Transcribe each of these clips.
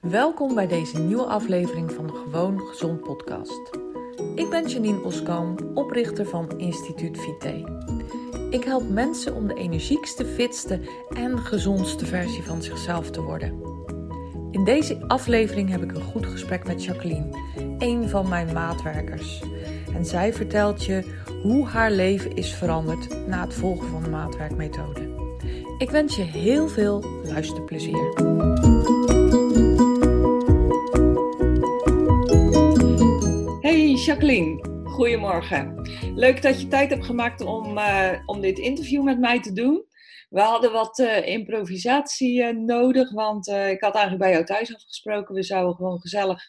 Welkom bij deze nieuwe aflevering van de Gewoon Gezond podcast. Ik ben Janine Oskam, oprichter van Instituut Vite. Ik help mensen om de energiekste, fitste en gezondste versie van zichzelf te worden. In deze aflevering heb ik een goed gesprek met Jacqueline, een van mijn maatwerkers. En zij vertelt je hoe haar leven is veranderd na het volgen van de maatwerkmethode. Ik wens je heel veel luisterplezier. Jacqueline, goedemorgen. Leuk dat je tijd hebt gemaakt om, uh, om dit interview met mij te doen. We hadden wat uh, improvisatie uh, nodig, want ik had eigenlijk bij jou thuis afgesproken. We zouden gewoon gezellig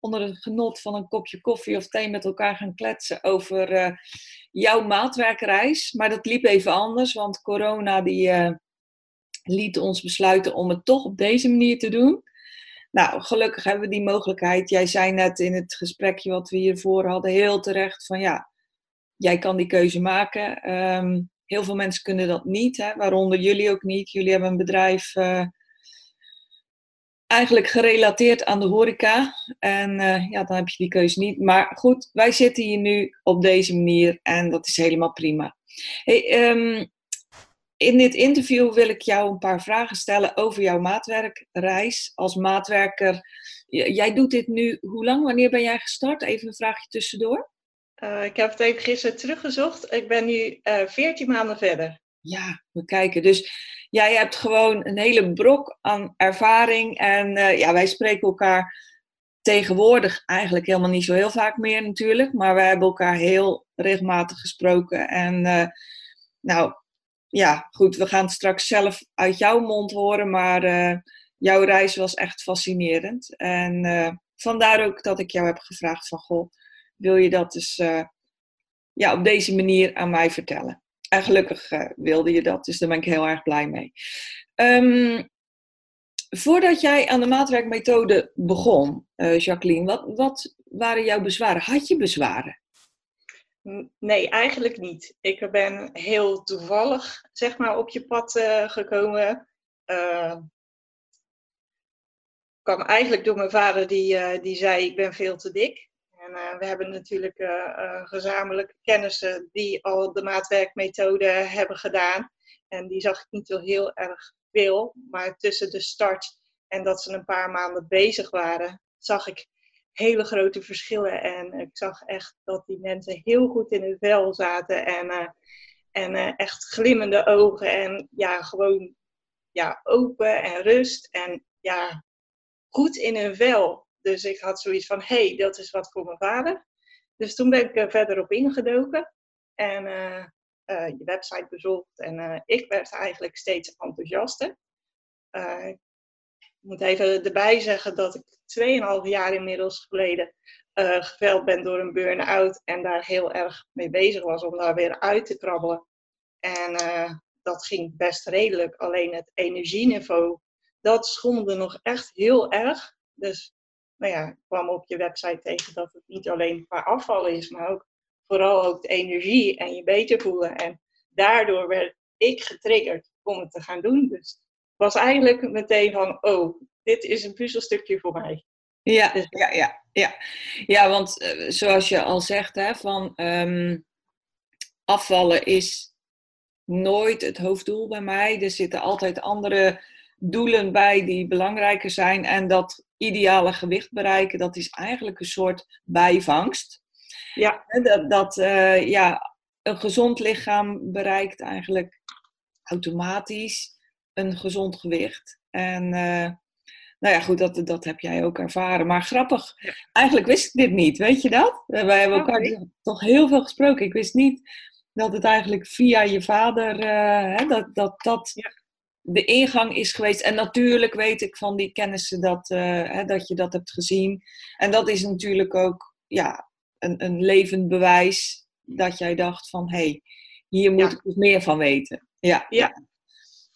onder het genot van een kopje koffie of thee met elkaar gaan kletsen over jouw maatwerkreis. Maar dat liep even anders, want corona die liet ons besluiten om het toch op deze manier te doen. Nou, gelukkig hebben we die mogelijkheid. Jij zei net in het gesprekje wat we hiervoor hadden, heel terecht van ja, jij kan die keuze maken. Um, heel veel mensen kunnen dat niet, hè? waaronder jullie ook niet. Jullie hebben een bedrijf uh, eigenlijk gerelateerd aan de horeca. En uh, ja, dan heb je die keuze niet. Maar goed, wij zitten hier nu op deze manier en dat is helemaal prima. Hey, um, in dit interview wil ik jou een paar vragen stellen over jouw maatwerkreis als maatwerker. Jij doet dit nu, hoe lang? Wanneer ben jij gestart? Even een vraagje tussendoor. Uh, ik heb het even gisteren teruggezocht. Ik ben nu uh, eh, 14 maanden verder. Ja, we kijken. Dus jij hebt gewoon een hele brok aan ervaring. En uh, ja, wij spreken elkaar tegenwoordig eigenlijk helemaal niet zo heel vaak meer natuurlijk. Maar we hebben elkaar heel regelmatig gesproken. En nou, ja, goed, we gaan het straks zelf uit jouw mond horen, maar uh, jouw reis was echt fascinerend. En uh, vandaar ook dat ik jou heb gevraagd van, goh, wil je dat dus uh, ja, op deze manier aan mij vertellen? En gelukkig wilde je dat, dus daar ben ik heel erg blij mee. Um, voordat jij aan de maatwerkmethode begon, Jacqueline, wat, wat waren jouw bezwaren? Had je bezwaren? Nee, eigenlijk niet. Ik ben heel toevallig zeg maar, op je pad uh, gekomen. Uh, kwam eigenlijk door mijn vader, die, uh, die zei: Ik ben veel te dik. En we hebben natuurlijk gezamenlijke kennissen die al de maatwerkmethode hebben gedaan. En die zag ik niet zo heel erg veel. Maar tussen de start en dat ze een paar maanden bezig waren, zag ik hele grote verschillen. En ik zag echt dat die mensen heel goed in hun vel zaten. En, uh, en uh, echt glimmende ogen. En ja, gewoon ja, open en rust. En ja, goed in hun vel. Dus ik had zoiets van, hé, hey, dat is wat voor mijn vader. Dus toen ben ik er verder op ingedoken. En je website bezocht. En ik werd eigenlijk steeds enthousiaster. Moet even erbij zeggen dat ik 2,5 jaar inmiddels geleden uh, geveld ben door een burn-out en daar heel erg mee bezig was om daar weer uit te krabbelen. En uh, dat ging best redelijk, alleen het energieniveau, dat schommelde nog echt heel erg. Dus nou ja, ik kwam op je website tegen dat het niet alleen qua afvallen is, maar ook vooral ook de energie en je beter voelen. En daardoor werd ik getriggerd om het te gaan doen. Dus was eigenlijk meteen van, oh, dit is een puzzelstukje voor mij. Ja, dus ja, ja, ja. ja want uh, zoals je al zegt, hè, van um, afvallen is nooit het hoofddoel bij mij. Er zitten altijd andere doelen bij die belangrijker zijn. En dat ideale gewicht bereiken, dat is eigenlijk een soort bijvangst. Ja. Dat, dat uh, ja, een gezond lichaam bereikt eigenlijk automatisch een gezond gewicht. En uh, nou ja, goed, dat, dat heb jij ook ervaren. Maar grappig, eigenlijk wist ik dit niet, weet je dat? Wij hebben elkaar okay. toch heel veel gesproken. Ik wist niet dat het eigenlijk via je vader, uh, hè, dat dat, dat ja. de ingang is geweest. En natuurlijk weet ik van die kennissen dat, uh, hè, dat je dat hebt gezien. En dat is natuurlijk ook ja, een, een levend bewijs dat jij dacht van, hé, hey, hier moet ja. ik dus meer van weten. Ja, ja.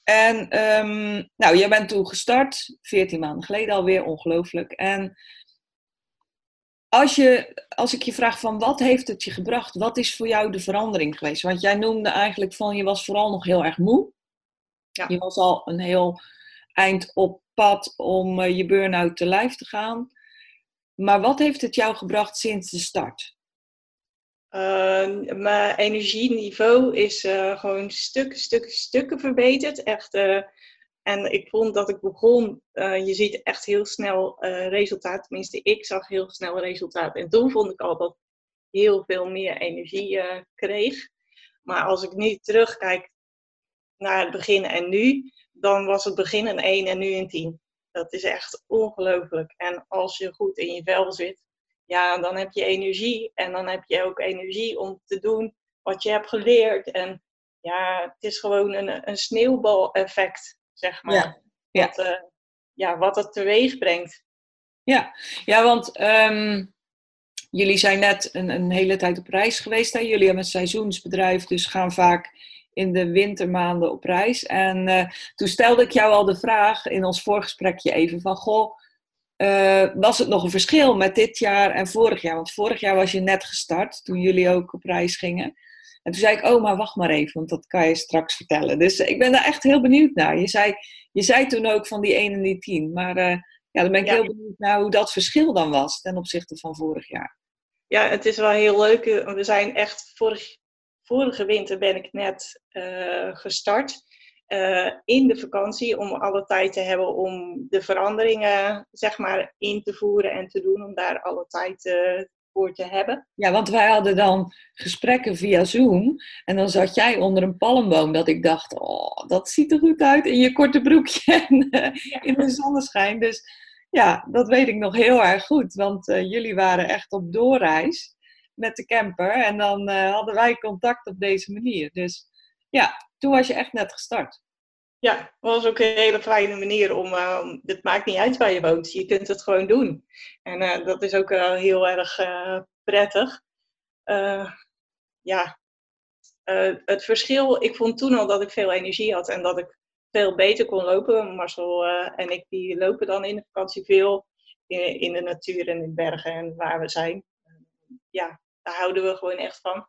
En um, nou, jij bent toen gestart, 14 maanden geleden alweer, ongelooflijk. En als, je, als ik je vraag van wat heeft het je gebracht, wat is voor jou de verandering geweest? Want jij noemde eigenlijk van je was vooral nog heel erg moe. Ja. Je was al een heel eind op pad om je burn-out te lijf te gaan. Maar wat heeft het jou gebracht sinds de start? Uh, mijn energieniveau is uh, gewoon stukken, stukken, stukken verbeterd. Echt, uh, en ik vond dat ik begon, je ziet echt heel snel resultaat. Tenminste, ik zag heel snel resultaat. En toen vond ik al dat ik heel veel meer energie kreeg. Maar als ik nu terugkijk naar het begin en nu, dan was het begin een 1 en nu een 10. Dat is echt ongelooflijk. En als je goed in je vel zit, ja, dan heb je energie. En dan heb je ook energie om te doen wat je hebt geleerd. En ja, het is gewoon een, een sneeuwbal-effect, zeg maar. Ja. Ja. Wat, uh, ja, wat het teweeg brengt. Ja, ja want um, jullie zijn net een, een hele tijd op reis geweest. Hè? Jullie hebben een seizoensbedrijf, dus gaan vaak in de wintermaanden op reis. En uh, toen stelde ik jou al de vraag in ons voorgesprekje even van... Goh, uh, was het nog een verschil met dit jaar en vorig jaar? Want vorig jaar was je net gestart, toen jullie ook op reis gingen. En toen zei ik, oh, maar wacht maar even, want dat kan je straks vertellen. Dus ik ben daar echt heel benieuwd naar. Je zei, je zei toen ook van die 1 en die 10. Maar uh, ja, dan ben ik heel benieuwd naar hoe dat verschil dan was ten opzichte van vorig jaar. Ja, het is wel heel leuk. We zijn echt, vorig, vorige winter ben ik net uh, gestart. Uh, in de vakantie om alle tijd te hebben om de veranderingen zeg maar in te voeren en te doen, om daar alle tijd uh, voor te hebben. Ja, want wij hadden dan gesprekken via Zoom en dan zat jij onder een palmboom dat ik dacht, oh, dat ziet er goed uit in je korte broekje en uh, in de zonneschijn. Dus ja, dat weet ik nog heel erg goed, want jullie waren echt op doorreis met de camper en dan hadden wij contact op deze manier. Dus ja, toen was je echt net gestart. Ja, was ook een hele fijne manier om. Uh, het maakt niet uit waar je woont, je kunt het gewoon doen. En uh, dat is ook heel erg eh, prettig. ja, het verschil. Ik vond toen al dat ik veel energie had en dat ik veel beter kon lopen. Marcel en ik die lopen dan in de vakantie veel in, in de natuur en in bergen en waar we zijn. ja, daar houden we gewoon echt van.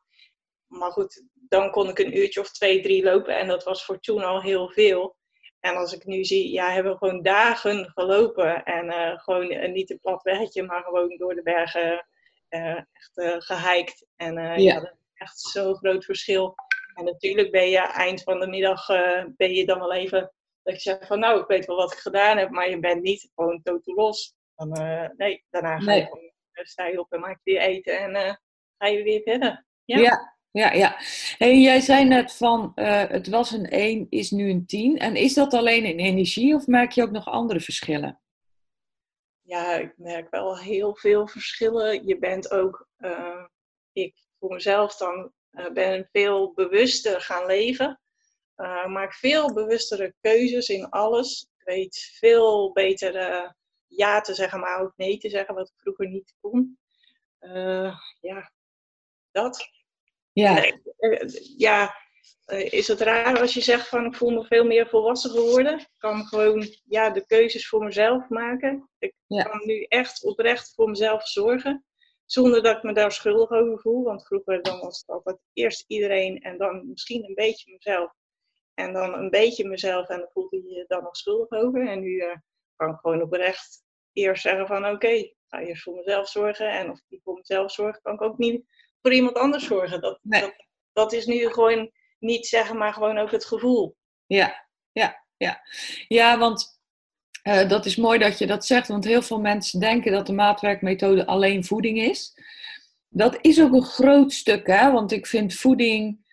Maar goed, dan kon ik een uurtje of twee, drie lopen. En dat was voor toen al heel veel. En als ik nu zie, ja, hebben we gewoon dagen gelopen. En uh, gewoon uh, niet een plat weggetje, maar gewoon door de bergen uh, echt gehiked. En ja. ja, dat is echt zo'n groot verschil. En natuurlijk ben je eind van de middag, ben je dan wel even, dat je zegt van nou, ik weet wel wat ik gedaan heb, maar je bent niet gewoon totaal los. Dan, nee, daarna ga je gewoon, sta je op en maak je weer eten en ga je weer verder. ja. ja ja, ja. Hey, jij zei net van uh, het was een 1, is nu een 10. En is dat alleen in energie of merk je ook nog andere verschillen? Ja, ik merk wel heel veel verschillen. Je bent ook, uh, ik voor mezelf dan, uh, ben veel bewuster gaan leven. maak veel bewustere keuzes in alles. Ik weet veel beter ja te zeggen, maar ook nee te zeggen, wat ik vroeger niet kon. ja, dat. Ja. Eh, ja, eh, is het raar als je zegt van ik voel me veel meer volwassen geworden. Ik kan gewoon ja, de keuzes voor mezelf maken. Ik kan nu echt oprecht voor mezelf zorgen. Zonder dat ik me daar schuldig over voel. Want vroeger dan was het altijd eerst iedereen en dan misschien een beetje mezelf. En dan een beetje mezelf en dan voelde je je dan nog schuldig over. En nu uh, kan ik gewoon oprecht eerst zeggen van oké, okay, ik ga eerst voor mezelf zorgen. En als ik voor mezelf zorg, kan ik ook niet voor iemand anders zorgen. Dat, dat, dat, is nu gewoon niet zeggen, maar gewoon ook het gevoel. Ja, ja, ja. Ja, want uh, dat is mooi dat je dat zegt, want heel veel mensen denken dat de maatwerkmethode alleen voeding is. Dat is ook een groot stuk, hè? want ik vind voeding,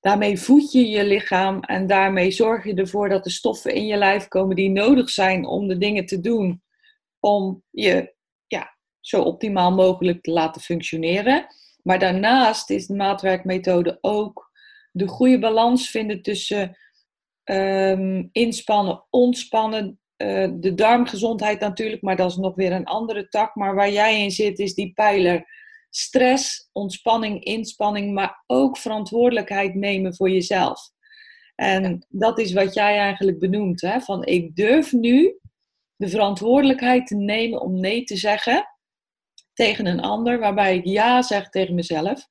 daarmee voed je je lichaam en daarmee zorg je ervoor dat de stoffen in je lijf komen die nodig zijn om de dingen te doen om je ja, zo optimaal mogelijk te laten functioneren. Maar daarnaast is de maatwerkmethode ook de goede balans vinden tussen um, inspannen, ontspannen. Uh, de darmgezondheid natuurlijk, maar dat is nog weer een andere tak. Maar waar jij in zit is die pijler stress, ontspanning, inspanning, maar ook verantwoordelijkheid nemen voor jezelf. En dat is wat jij eigenlijk benoemt. Hè? Van ik durf nu de verantwoordelijkheid te nemen om nee te zeggen tegen een ander, waarbij ik ja zeg tegen mezelf.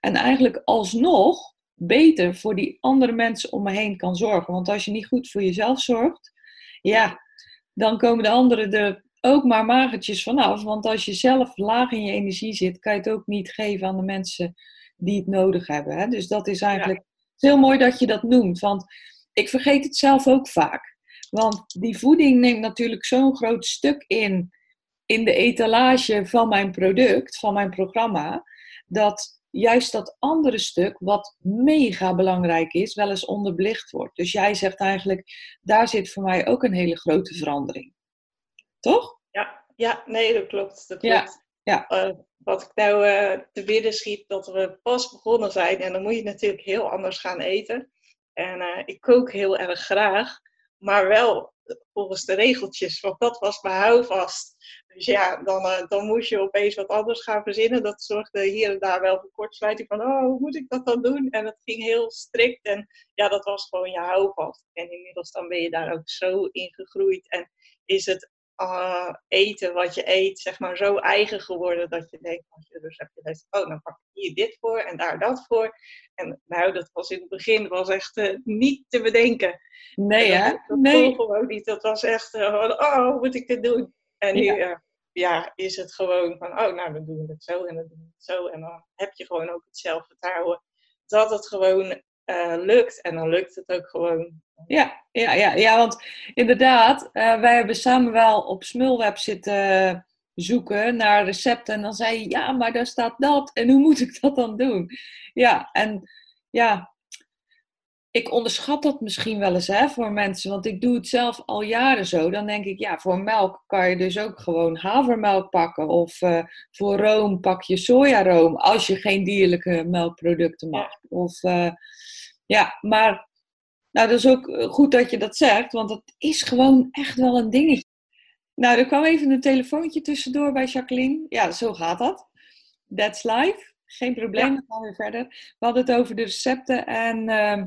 En eigenlijk alsnog beter voor die andere mensen om me heen kan zorgen. Want als je niet goed voor jezelf zorgt, ja, dan komen de anderen er ook maar magertjes vanaf. Want als je zelf laag in je energie zit, kan je het ook niet geven aan de mensen die het nodig hebben. Hè? Dus dat is eigenlijk heel mooi dat je dat noemt. Want ik vergeet het zelf ook vaak. Want die voeding neemt natuurlijk zo'n groot stuk in, in de etalage van mijn product, van mijn programma, dat juist dat andere stuk, wat mega belangrijk is, wel eens onderbelicht wordt. Dus jij zegt eigenlijk, daar zit voor mij ook een hele grote verandering. Toch? Ja, ja nee, dat klopt. Dat klopt. Ja, uh, wat ik nou uh, te binnen schiet, dat we pas begonnen zijn en dan moet je natuurlijk heel anders gaan eten. En uh, ik kook heel erg graag, maar wel volgens de regeltjes, want dat was mijn houvast. Dus ja, dan, uh, dan moest je opeens wat anders gaan verzinnen. Dat zorgde hier en daar wel voor kortsluiting van, oh, hoe moet ik dat dan doen? En dat ging heel strikt en ja, dat was gewoon je houvast. En inmiddels dan ben je daar ook zo in gegroeid en is het uh, eten wat je eet, zeg maar, zo eigen geworden dat je denkt, als je dus hebt je oh, dan pak ik hier dit voor en daar dat voor. En nou, dat was in het begin was echt uh, niet te bedenken. Nee, hè? Dat, nee. gewoon niet. Dat was echt, uh, oh, moet ik dit doen? En nu ja. ja. is het gewoon van, oh, nou, dan doen we het zo en dan doen we het zo. En dan heb je gewoon ook het zelfvertrouwen dat het gewoon lukt. En dan lukt het ook gewoon ja, ja, ja, ja want inderdaad, uh, wij hebben samen wel op Smulweb zitten zoeken naar recepten. En dan zei je, ja, maar daar staat dat. En hoe moet ik dat dan doen? Ja, en ja, ik onderschat dat misschien wel eens hè, voor mensen. Want ik doe het zelf al jaren zo. Dan denk ik, ja, voor melk kan je dus ook gewoon havermelk pakken. Of uh, voor room pak je sojaroom. Als je geen dierlijke melkproducten mag. Of uh, ja, maar nou, dat is ook eh, goed dat je dat zegt, want het is gewoon echt wel een dingetje. Nou, er kwam even een telefoontje tussendoor bij Jacqueline. Ja, zo gaat dat. That's life. Geen probleem, dan gaan we verder. We hadden het over de recepten en uh,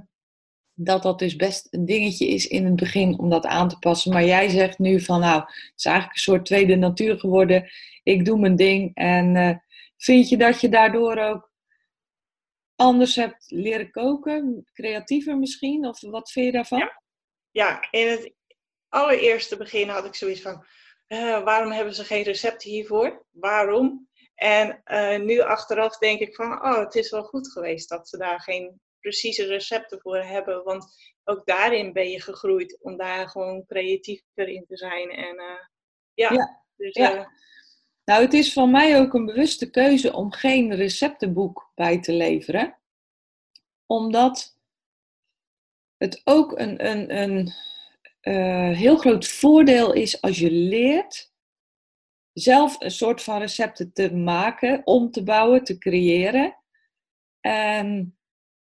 dat dat dus best een dingetje is in het begin om dat aan te passen. Maar jij zegt nu van nou, het is eigenlijk een soort tweede natuur geworden. Ik doe mijn ding. En uh, vind je dat je daardoor ook anders hebt leren koken? Creatiever misschien? Of wat vind je daarvan? Ja, ja in het allereerste begin had ik zoiets van... Uh, waarom hebben ze geen recepten hiervoor? Waarom? En uh, nu achteraf denk ik van... Oh, het is wel goed geweest dat ze daar geen precieze recepten voor hebben. Want ook daarin ben je gegroeid om daar gewoon creatiever in te zijn. En uh, ja, ja, dus... Ja. Nou, het is van mij ook een bewuste keuze om geen receptenboek bij te leveren. Omdat het ook een, een, een uh, heel groot voordeel is als je leert zelf een soort van recepten te maken, om te bouwen, te creëren. En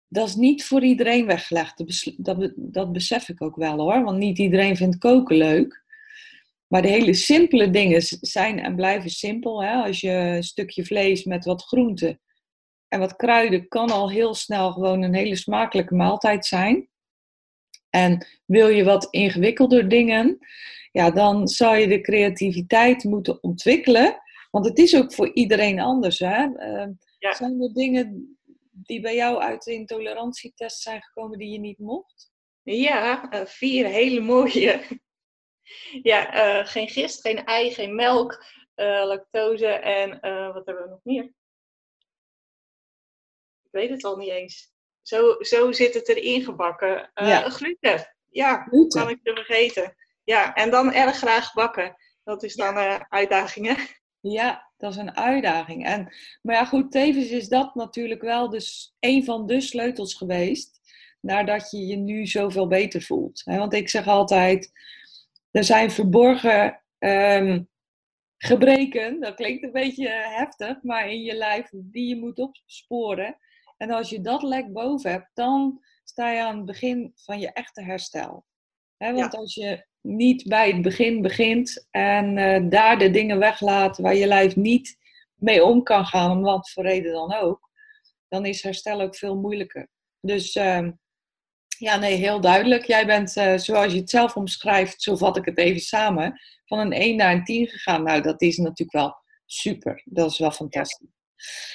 dat is niet voor iedereen weggelegd. Dat, dat besef ik ook wel hoor, want niet iedereen vindt koken leuk. Maar de hele simpele dingen zijn en blijven simpel. Hè? Als je een stukje vlees met wat groenten en wat kruiden kan al heel snel gewoon een hele smakelijke maaltijd zijn. En wil je wat ingewikkelder dingen, ja, dan zou je de creativiteit moeten ontwikkelen. Want het is ook voor iedereen anders. Hè? Uh, Zijn er dingen die bij jou uit de intolerantietest zijn gekomen die je niet mocht? Ja, uh, vier hele mooie. Ja, uh, geen gist, geen ei, geen melk, uh, lactose en uh, wat hebben we nog meer? Ik weet het al niet eens. Zo, zo zit het erin gebakken. Ja. Gluten. Ja, gluten. kan ik te vergeten. Ja, en dan erg graag bakken. Dat is dan ja. uitdagingen. Ja, dat is een uitdaging. En, maar ja, goed, tevens is dat natuurlijk wel dus een van de sleutels geweest. Nadat je je nu zoveel beter voelt. Want ik zeg altijd, er zijn verborgen um, gebreken, dat klinkt een beetje heftig, maar in je lijf die je moet opsporen. En als je dat lek boven hebt, dan sta je aan het begin van je echte herstel. He, want als je niet bij het begin begint en uh, daar de dingen weglaat waar je lijf niet mee om kan gaan, om wat voor reden dan ook, dan is herstel ook veel moeilijker. Dus uh, ja, nee, heel duidelijk. Jij bent, uh, zoals je het zelf omschrijft, zo vat ik het even samen, van een 1 naar een 10 gegaan. Nou, dat is natuurlijk wel super. Dat is wel fantastisch.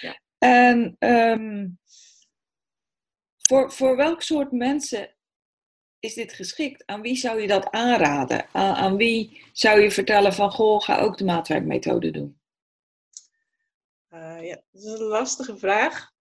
Ja. En um, voor, voor welk soort mensen is dit geschikt? Aan wie zou je dat aanraden? Aan, aan wie zou je vertellen van, goh, ga ook de maatwerkmethode doen? Uh, ja, dat is een lastige vraag.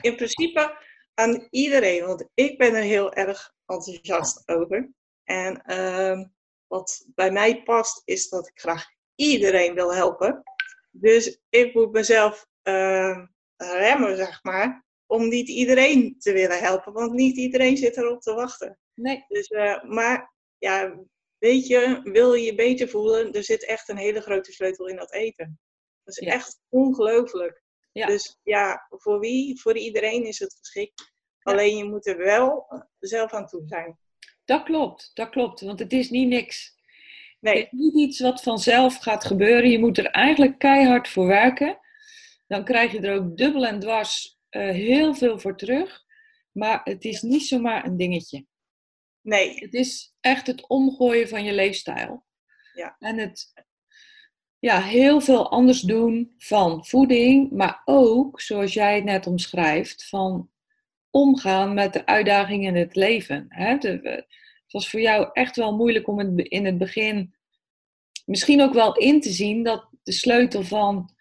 In principe aan iedereen, want ik ben er heel erg enthousiast over. En uh, wat bij mij past, is dat ik graag iedereen wil helpen. Dus ik moet mezelf uh, remmen, zeg maar, om niet iedereen te willen helpen, want niet iedereen zit erop te wachten. Nee. Dus, uh, maar ja, weet je, wil je je beter voelen, er zit echt een hele grote sleutel in dat eten. Dat is echt ongelooflijk. Ja. Dus ja, voor wie? Voor iedereen is het geschikt. Alleen je moet er wel zelf aan toe zijn. Dat klopt, dat klopt. Want het is niet niks. Nee. Het is niet iets wat vanzelf gaat gebeuren. Je moet er eigenlijk keihard voor werken. Dan krijg je er ook dubbel en dwars uh, heel veel voor terug. Maar het is niet zomaar een dingetje. Nee. Het is echt het omgooien van je leefstijl. Ja. En het ja, heel veel anders doen van voeding, maar ook, zoals jij het net omschrijft, van omgaan met de uitdagingen in het leven. Hè? Het was voor jou echt wel moeilijk om in het begin misschien ook wel in te zien dat de sleutel van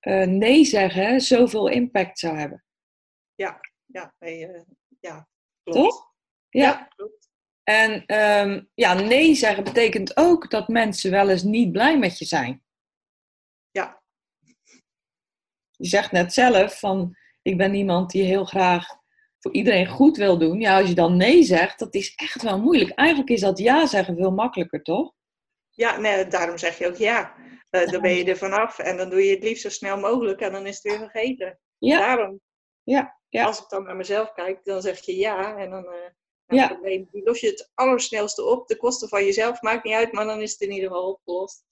uh, nee zeggen zoveel impact zou hebben. Ja, ja, nee, uh, ja. Klopt. Toch? Ja, ja klopt. En um, ja, nee zeggen betekent ook dat mensen wel eens niet blij met je zijn. Ja. Je zegt net zelf van, ik ben iemand die heel graag voor iedereen goed wil doen. Ja, als je dan nee zegt, dat is echt wel moeilijk. Eigenlijk is dat ja zeggen veel makkelijker, toch? Ja, nee, daarom zeg je ook ja. Uh, dan ben je er vanaf en dan doe je het liefst zo snel mogelijk en dan is het weer vergeten. Ja. Daarom. Ja. ja. Als ik dan naar mezelf kijk, dan zeg je ja en dan... Uh, ja. probleem, die los je het allersnelste op. De kosten van jezelf maakt niet uit, maar dan is het in ieder geval opgelost.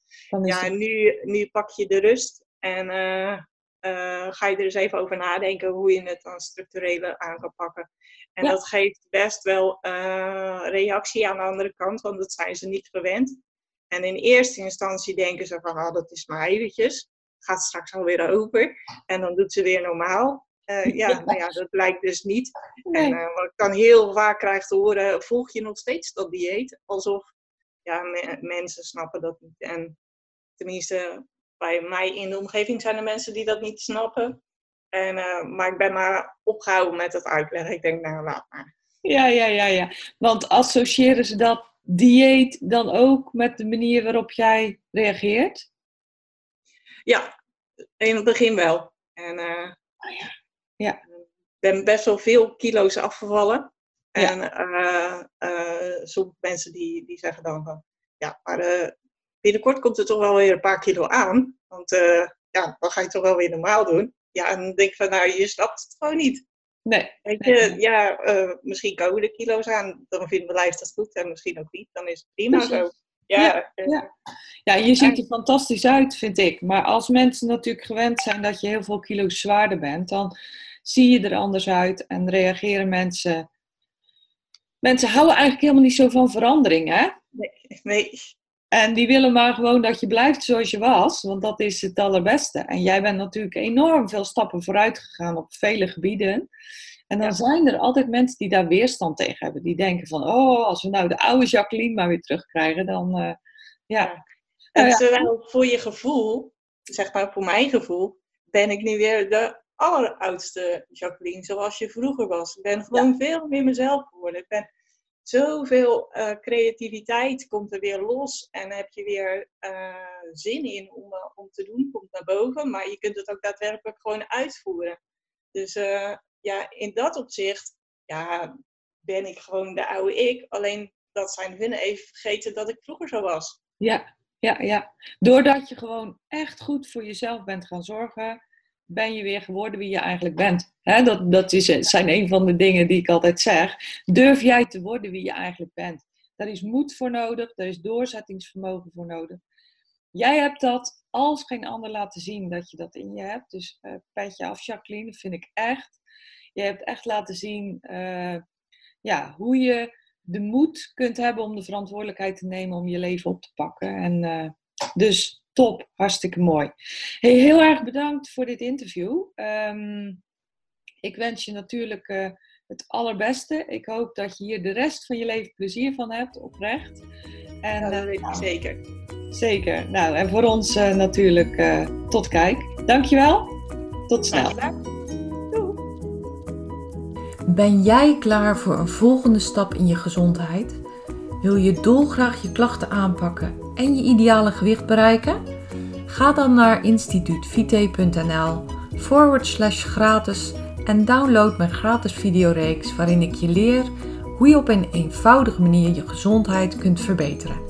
Ja, nu, nu pak je de rust en uh, uh, ga je er eens even over nadenken hoe je het dan structureel aan kan pakken. En dat geeft best wel uh, reactie aan de andere kant, want dat zijn ze niet gewend. En in eerste instantie denken ze van, oh, dat is maar eventjes. Gaat straks alweer over. En dan doet ze weer normaal. Uh, ja, nou ja, dat blijkt dus niet. Nee. En uh, wat ik dan heel vaak krijg te horen, volg je nog steeds dat dieet? Alsof, ja, me mensen snappen dat niet. En tenminste, bij mij in de omgeving zijn er mensen die dat niet snappen. En, uh, maar ik ben maar opgehouden met het uitleggen. Ik denk, nou, laat maar. Ja, ja, ja, ja. Want associëren ze dat dieet dan ook met de manier waarop jij reageert? Ja, in het begin wel. En uh, oh, ja. Ja. Ik ben best wel veel kilo's afgevallen. En uh, sommige mensen die, die zeggen dan van, ja, maar binnenkort komt er toch wel weer een paar kilo aan. Want ja, dan ga je toch wel weer normaal doen. Ja, en dan denk ik van, nou, je snapt het gewoon niet. Nee. Weet je, ja, uh, misschien komen de kilo's aan, dan vindt mijn lijf dat goed en misschien ook niet. Dan is het prima Precies. zo. Ja, ja, ja. ja, je ziet er fantastisch uit, vind ik. Maar als mensen natuurlijk gewend zijn dat je heel veel kilo's zwaarder bent, dan zie je er anders uit en reageren mensen. Mensen houden eigenlijk helemaal niet zo van verandering, hè? Nee, nee. En die willen maar gewoon dat je blijft zoals je was, want dat is het allerbeste. En jij bent natuurlijk enorm veel stappen vooruit gegaan op vele gebieden. En dan ja. zijn er altijd mensen die daar weerstand tegen hebben. Die denken van, oh, als we nou de oude Jacqueline maar weer terugkrijgen, dan uh, ja. En nou, terwijl voor je gevoel, zeg maar voor mijn gevoel, ben ik nu weer de alleroudste Jacqueline zoals je vroeger was. Ik ben gewoon ja. veel meer mezelf geworden. Ik ben zoveel uh, creativiteit komt er weer los en heb je weer uh, zin in om, uh, om te doen, komt naar boven, maar je kunt het ook daadwerkelijk gewoon uitvoeren. Dus ja, in dat opzicht ja, ben ik gewoon de oude ik, alleen dat zijn hun even vergeten dat ik vroeger zo was. Ja, ja, ja. Doordat je gewoon echt goed voor jezelf bent gaan zorgen, ben je weer geworden wie je eigenlijk bent. dat, dat is, zijn een van de dingen die ik altijd zeg. Durf jij te worden wie je eigenlijk bent? Daar is moed voor nodig, daar is doorzettingsvermogen voor nodig. Jij hebt dat als geen ander laten zien dat je dat in je hebt. Dus uh, petje af, Jacqueline, dat vind ik echt. Je hebt echt laten zien uh, ja, hoe je de moed kunt hebben om de verantwoordelijkheid te nemen om je leven op te pakken. En dus top, hartstikke mooi. Hey, heel erg bedankt voor dit interview. Um, ik wens je natuurlijk uh, het allerbeste. Ik hoop dat je hier de rest van je leven plezier van hebt, oprecht. En, ja, dat weet ik nou, zeker. Zeker. Nou, en voor ons uh, natuurlijk uh, tot kijk. Dankjewel. Tot snel. Ben jij klaar voor een volgende stap in je gezondheid? Wil je dolgraag je klachten aanpakken en je ideale gewicht bereiken? Ga dan naar instituutvite.nl forward slash gratis en download mijn gratis videoreeks waarin ik je leer hoe je op een eenvoudige manier je gezondheid kunt verbeteren.